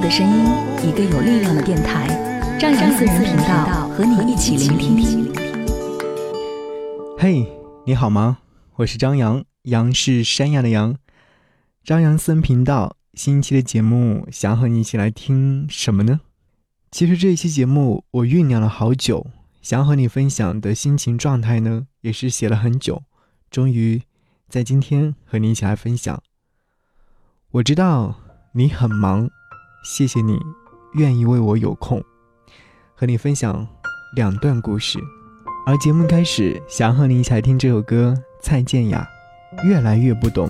的声音，一个有力量的电台，张扬私人频道和你一起聆听。嘿，你好吗？我是张扬，杨是山羊的羊。张扬私人频道新一期的节目，想和你一起来听什么呢？其实这一期节目我酝酿了好久，想和你分享的心情状态呢，也是写了很久，终于在今天和你一起来分享。我知道你很忙，谢谢你愿意为我有空，和你分享两段故事。而节目开始，想和你一起来听这首歌，蔡健雅，《越来越不懂》。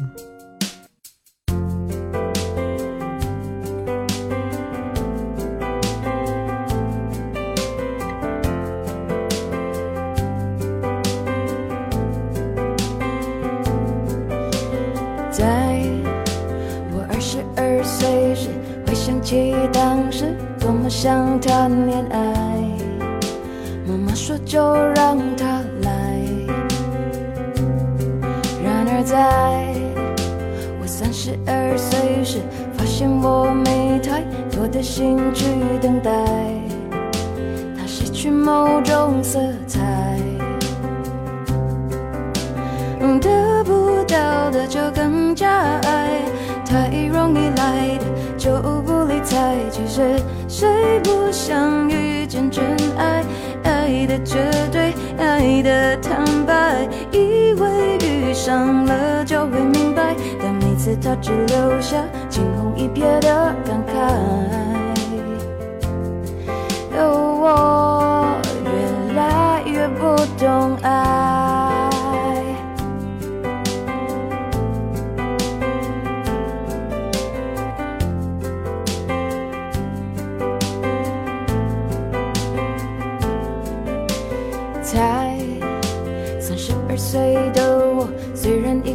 谈恋爱。妈妈说就让他来。然而在我三十二岁时，发现我没太多的心去等待，他失去某种色彩。得不到的就更加爱，太容易来的就不理睬。其实谁不想遇见真爱？爱的绝对，爱的坦白，以为遇上了就会明白，但每次他只留下惊鸿一瞥的感慨。哦，我越来越不懂爱。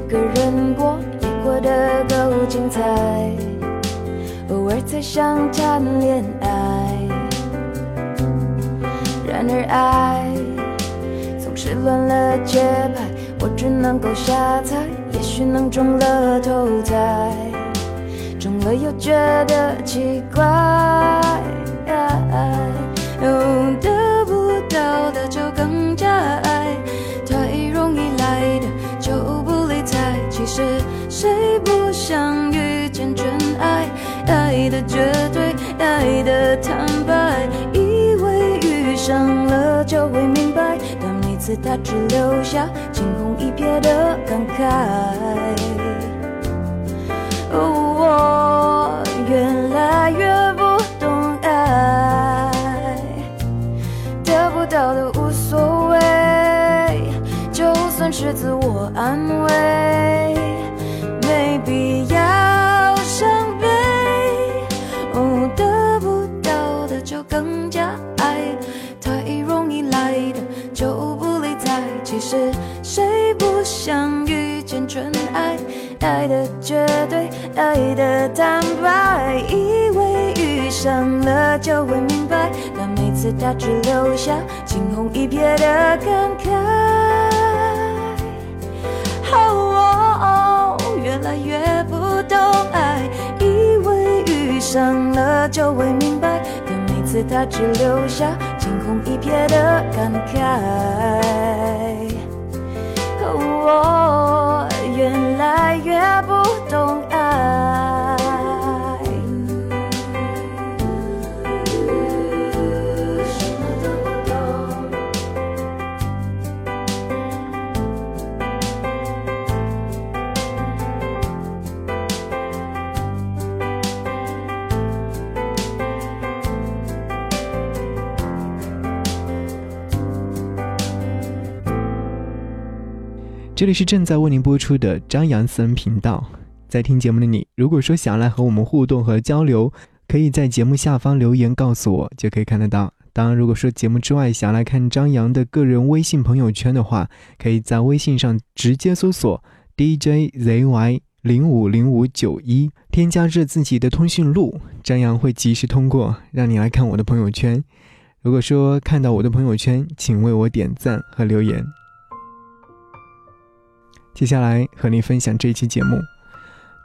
一个人过，也过得够精彩。偶尔才想谈恋爱，然而爱总是乱了节拍，我只能够瞎猜，也许能中了头彩，中了又觉得奇怪。睬。其实谁不想遇见真爱？爱的绝对，爱的坦白，以为遇上了就会明白，但每次他只留下惊鸿一瞥的感慨。我越来越不懂爱。得不到的无所谓，就算是自我安慰，谁不想遇见真爱？爱的绝对，爱的坦白，以为遇上了就会明白，但每次他只留下惊鸿一瞥的感慨。哦，越来越不懂爱，以为遇上了就会明白，但每次他只留下惊鸿一瞥的感慨。这里是正在为您播出的张扬私人频道。在听节目的你，如果说想来和我们互动和交流，可以在节目下方留言告诉我，就可以看得到。当然，如果说节目之外想来看张扬的个人微信朋友圈的话，可以在微信上直接搜索 DJZY 零五零五九一，添加至自己的通讯录，张扬会及时通过，让你来看我的朋友圈。如果说看到我的朋友圈，请为我点赞和留言。接下来和你分享这期节目。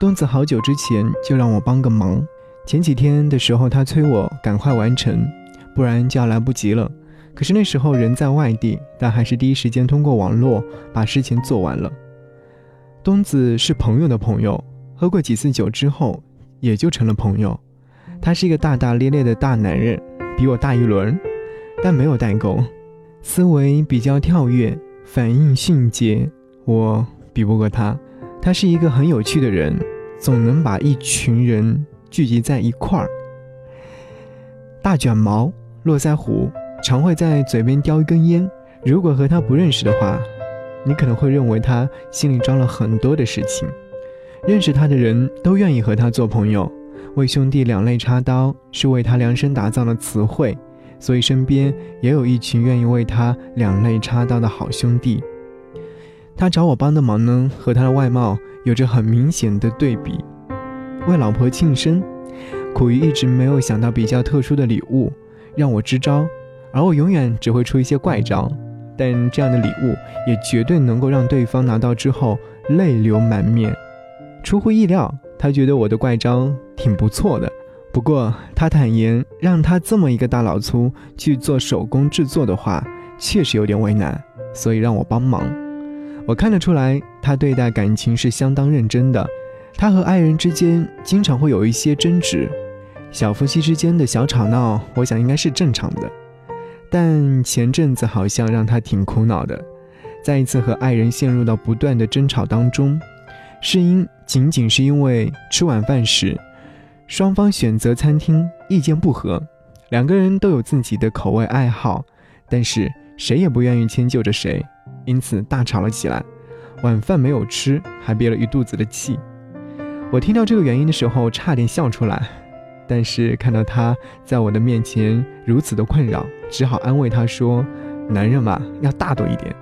东子好久之前就让我帮个忙，前几天的时候他催我赶快完成，不然就要来不及了。可是那时候人在外地，但还是第一时间通过网络把事情做完了。东子是朋友的朋友，喝过几次酒之后也就成了朋友。他是一个大大咧咧的大男人，比我大一轮，但没有代沟，思维比较跳跃，反应迅捷。我。比不过他，他是一个很有趣的人，总能把一群人聚集在一块儿。大卷毛、络腮胡，常会在嘴边叼一根烟。如果和他不认识的话，你可能会认为他心里装了很多的事情。认识他的人都愿意和他做朋友。为兄弟两肋插刀是为他量身打造的词汇，所以身边也有一群愿意为他两肋插刀的好兄弟。他找我帮的忙呢，和他的外貌有着很明显的对比。为老婆庆生，苦于一直没有想到比较特殊的礼物让我支招，而我永远只会出一些怪招。但这样的礼物也绝对能够让对方拿到之后泪流满面。出乎意料，他觉得我的怪招挺不错的。不过他坦言，让他这么一个大老粗去做手工制作的话，确实有点为难，所以让我帮忙。我看得出来，他对待感情是相当认真的。他和爱人之间经常会有一些争执，小夫妻之间的小吵闹，我想应该是正常的。但前阵子好像让他挺苦恼的，再一次和爱人陷入到不断的争吵当中，是因仅仅是因为吃晚饭时，双方选择餐厅意见不合，两个人都有自己的口味爱好，但是谁也不愿意迁就着谁。因此大吵了起来，晚饭没有吃，还憋了一肚子的气。我听到这个原因的时候，差点笑出来。但是看到他在我的面前如此的困扰，只好安慰他说：“男人嘛，要大度一点。”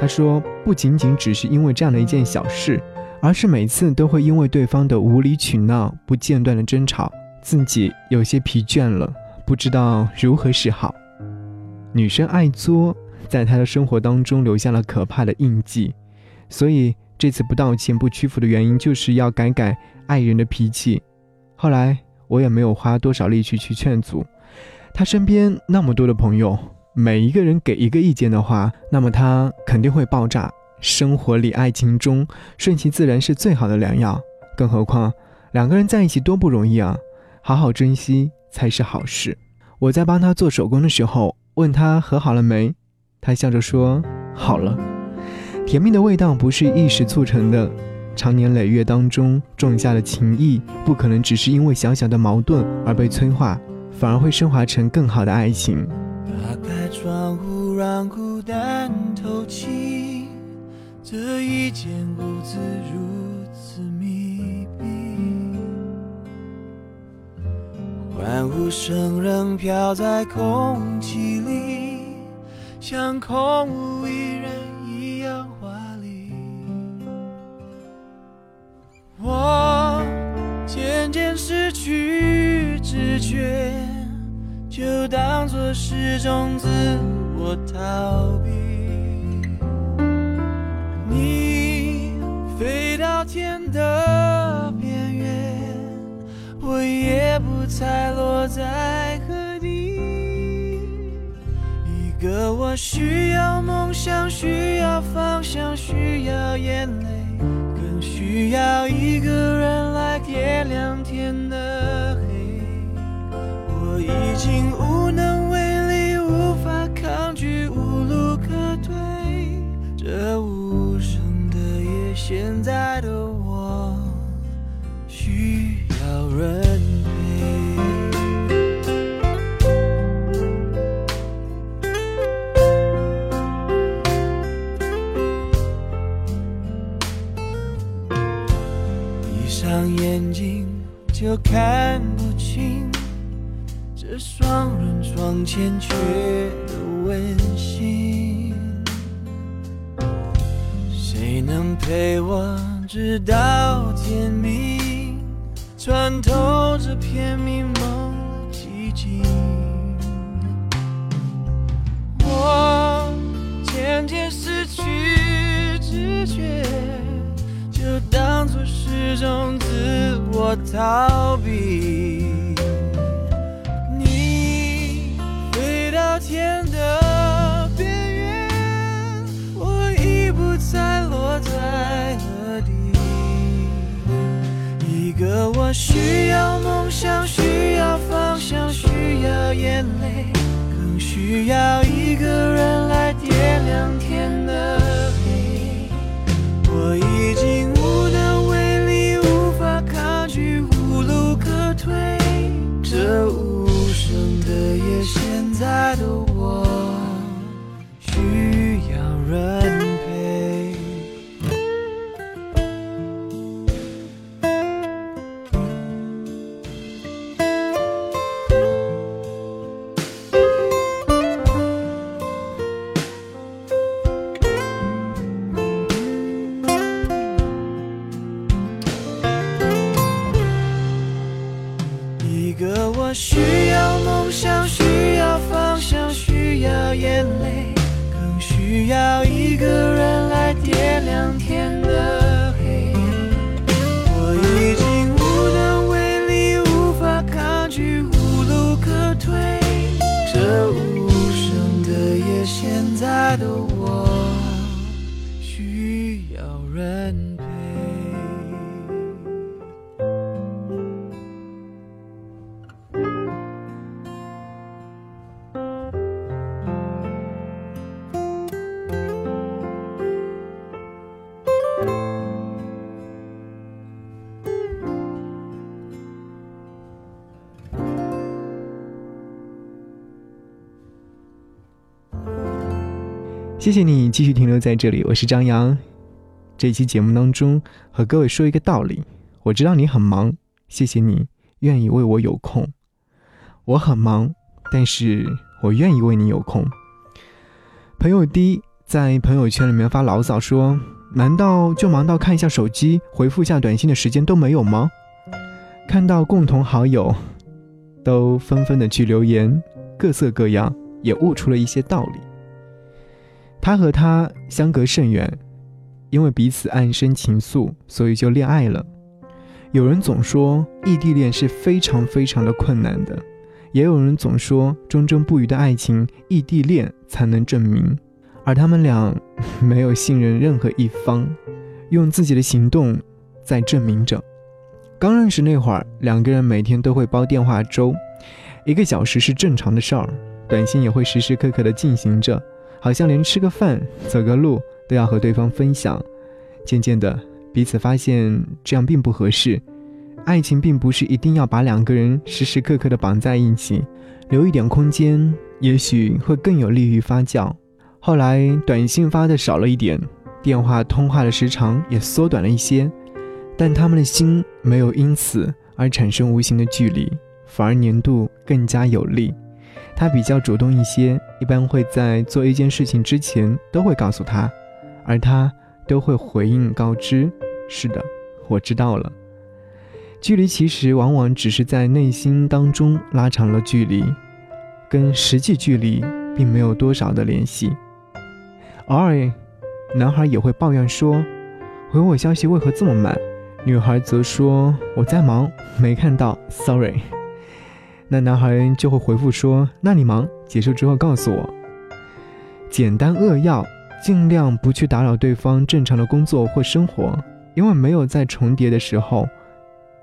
他说：“不仅仅只是因为这样的一件小事，而是每次都会因为对方的无理取闹、不间断的争吵，自己有些疲倦了，不知道如何是好。”女生爱作。在他的生活当中留下了可怕的印记，所以这次不道歉、不屈服的原因，就是要改改爱人的脾气。后来我也没有花多少力气去劝阻，他身边那么多的朋友，每一个人给一个意见的话，那么他肯定会爆炸。生活里、爱情中，顺其自然是最好的良药。更何况两个人在一起多不容易啊，好好珍惜才是好事。我在帮他做手工的时候，问他和好了没。他笑着说：“好了，甜蜜的味道不是一时促成的，长年累月当中种下的情谊，不可能只是因为小小的矛盾而被催化，反而会升华成更好的爱情。”打开窗户，让孤单透气，这一间屋子如此密闭，欢呼声仍飘在空气里。像空无一人一样华丽，我渐渐失去知觉，就当作是种自我逃避。你飞到天的边缘，我也不猜落在个我需要梦想，需要方向，需要眼泪，看不清这双人床欠缺的温馨。谁能陪我直到天明，穿透这片迷蒙的寂静？我渐渐失去知觉，就当作是种自我逃避。你飞到天的边缘，我已不再落在何地。一个我需要梦想，需要方向，需要眼泪。更需要一个人来点亮天的黑。我已经现在的我需要人。谢谢你继续停留在这里，我是张扬。这一期节目当中和各位说一个道理，我知道你很忙，谢谢你愿意为我有空。我很忙，但是我愿意为你有空。朋友 D 在朋友圈里面发牢骚说：“难道就忙到看一下手机、回复一下短信的时间都没有吗？”看到共同好友都纷纷的去留言，各色各样，也悟出了一些道理。他和她相隔甚远，因为彼此暗生情愫，所以就恋爱了。有人总说异地恋是非常非常的困难的，也有人总说忠贞不渝的爱情异地恋才能证明。而他们俩没有信任任何一方，用自己的行动在证明着。刚认识那会儿，两个人每天都会煲电话粥，一个小时是正常的事儿，短信也会时时刻刻的进行着。好像连吃个饭、走个路都要和对方分享。渐渐的，彼此发现这样并不合适。爱情并不是一定要把两个人时时刻刻的绑在一起，留一点空间，也许会更有利于发酵。后来，短信发的少了一点，电话通话的时长也缩短了一些，但他们的心没有因此而产生无形的距离，反而粘度更加有力。他比较主动一些，一般会在做一件事情之前都会告诉他，而他都会回应告知：“是的，我知道了。”距离其实往往只是在内心当中拉长了距离，跟实际距离并没有多少的联系。偶尔，男孩也会抱怨说：“回我消息为何这么慢？”女孩则说：“我在忙，没看到，sorry。”那男孩就会回复说：“那你忙结束之后告诉我。”简单扼要，尽量不去打扰对方正常的工作或生活，因为没有在重叠的时候，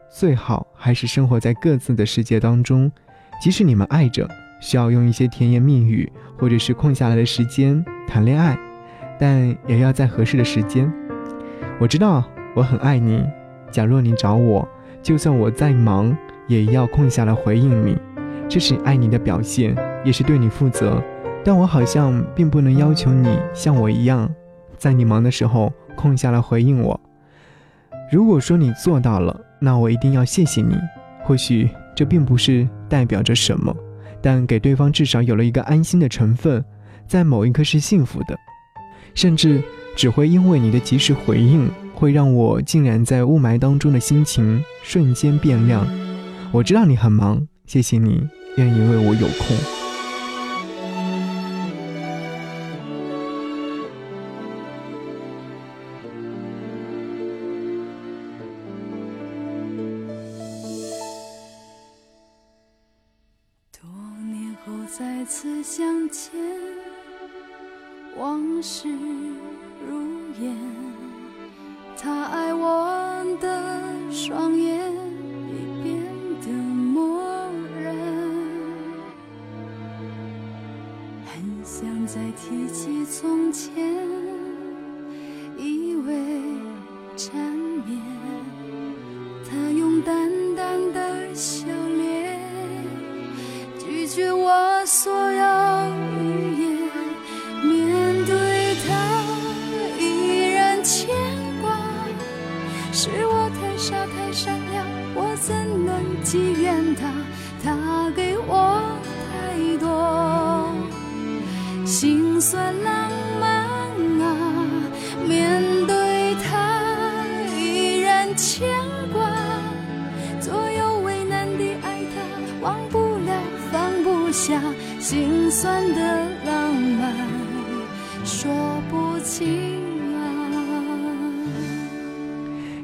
最好还是生活在各自的世界当中。即使你们爱着，需要用一些甜言蜜语，或者是空下来的时间谈恋爱，但也要在合适的时间。我知道我很爱你，假若你找我，就算我再忙。也要空下来回应你，这是爱你的表现，也是对你负责。但我好像并不能要求你像我一样，在你忙的时候空下来回应我。如果说你做到了，那我一定要谢谢你，或许这并不是代表着什么，但给对方至少有了一个安心的成分，在某一刻是幸福的，甚至只会因为你的及时回应，会让我竟然在雾霾当中的心情瞬间变亮。我知道你很忙，谢谢你愿意为我有空。从前，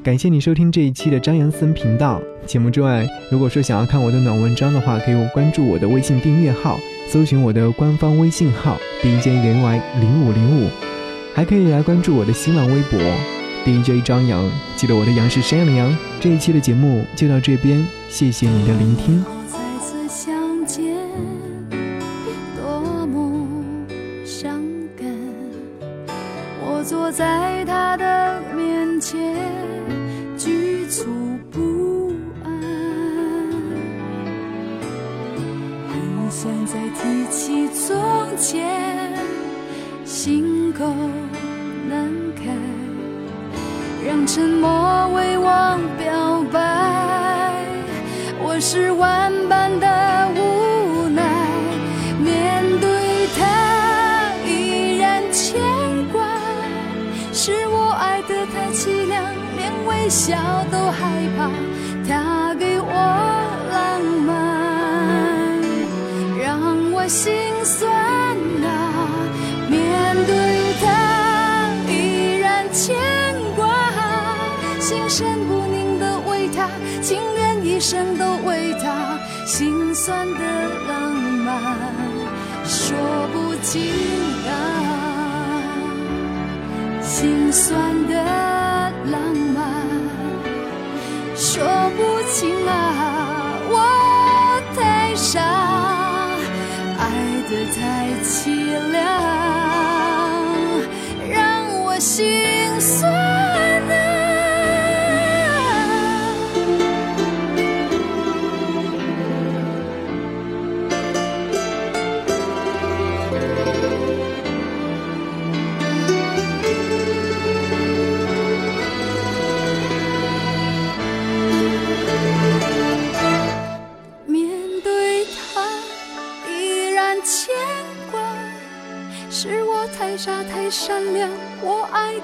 感谢你收听这一期的张扬森频道节目之外，如果说想要看我的暖文章的话，可以关注我的微信订阅号，搜寻我的官方微信号 DJ 零 Y 零五零五，还可以来关注我的新浪微博 DJ 张扬。记得我的杨是山羊的羊。这一期的节目就到这边，谢谢你的聆听。坐在够难堪，让沉默为我表白。我是万般的无奈，面对他依然牵挂。是我爱得太凄凉，连微笑都害怕。他给我浪漫，让我心酸啊，面对。生都为他。心酸的浪漫说不清啊，心酸的浪漫。说不清啊，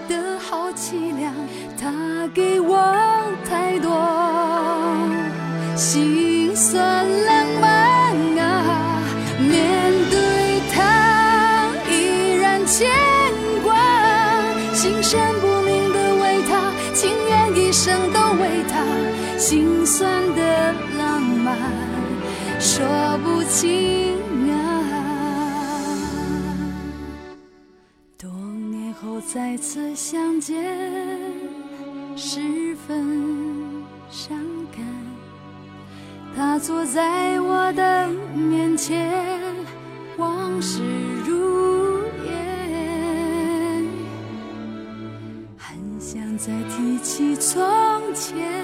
的好凄凉，他给我太多心酸浪漫啊！面对他依然牵挂，心神不宁的为他，情愿一生都为他，心酸的浪漫说不清。再次相见，十分伤感。他坐在我的面前，往事如烟，很想再提起从前。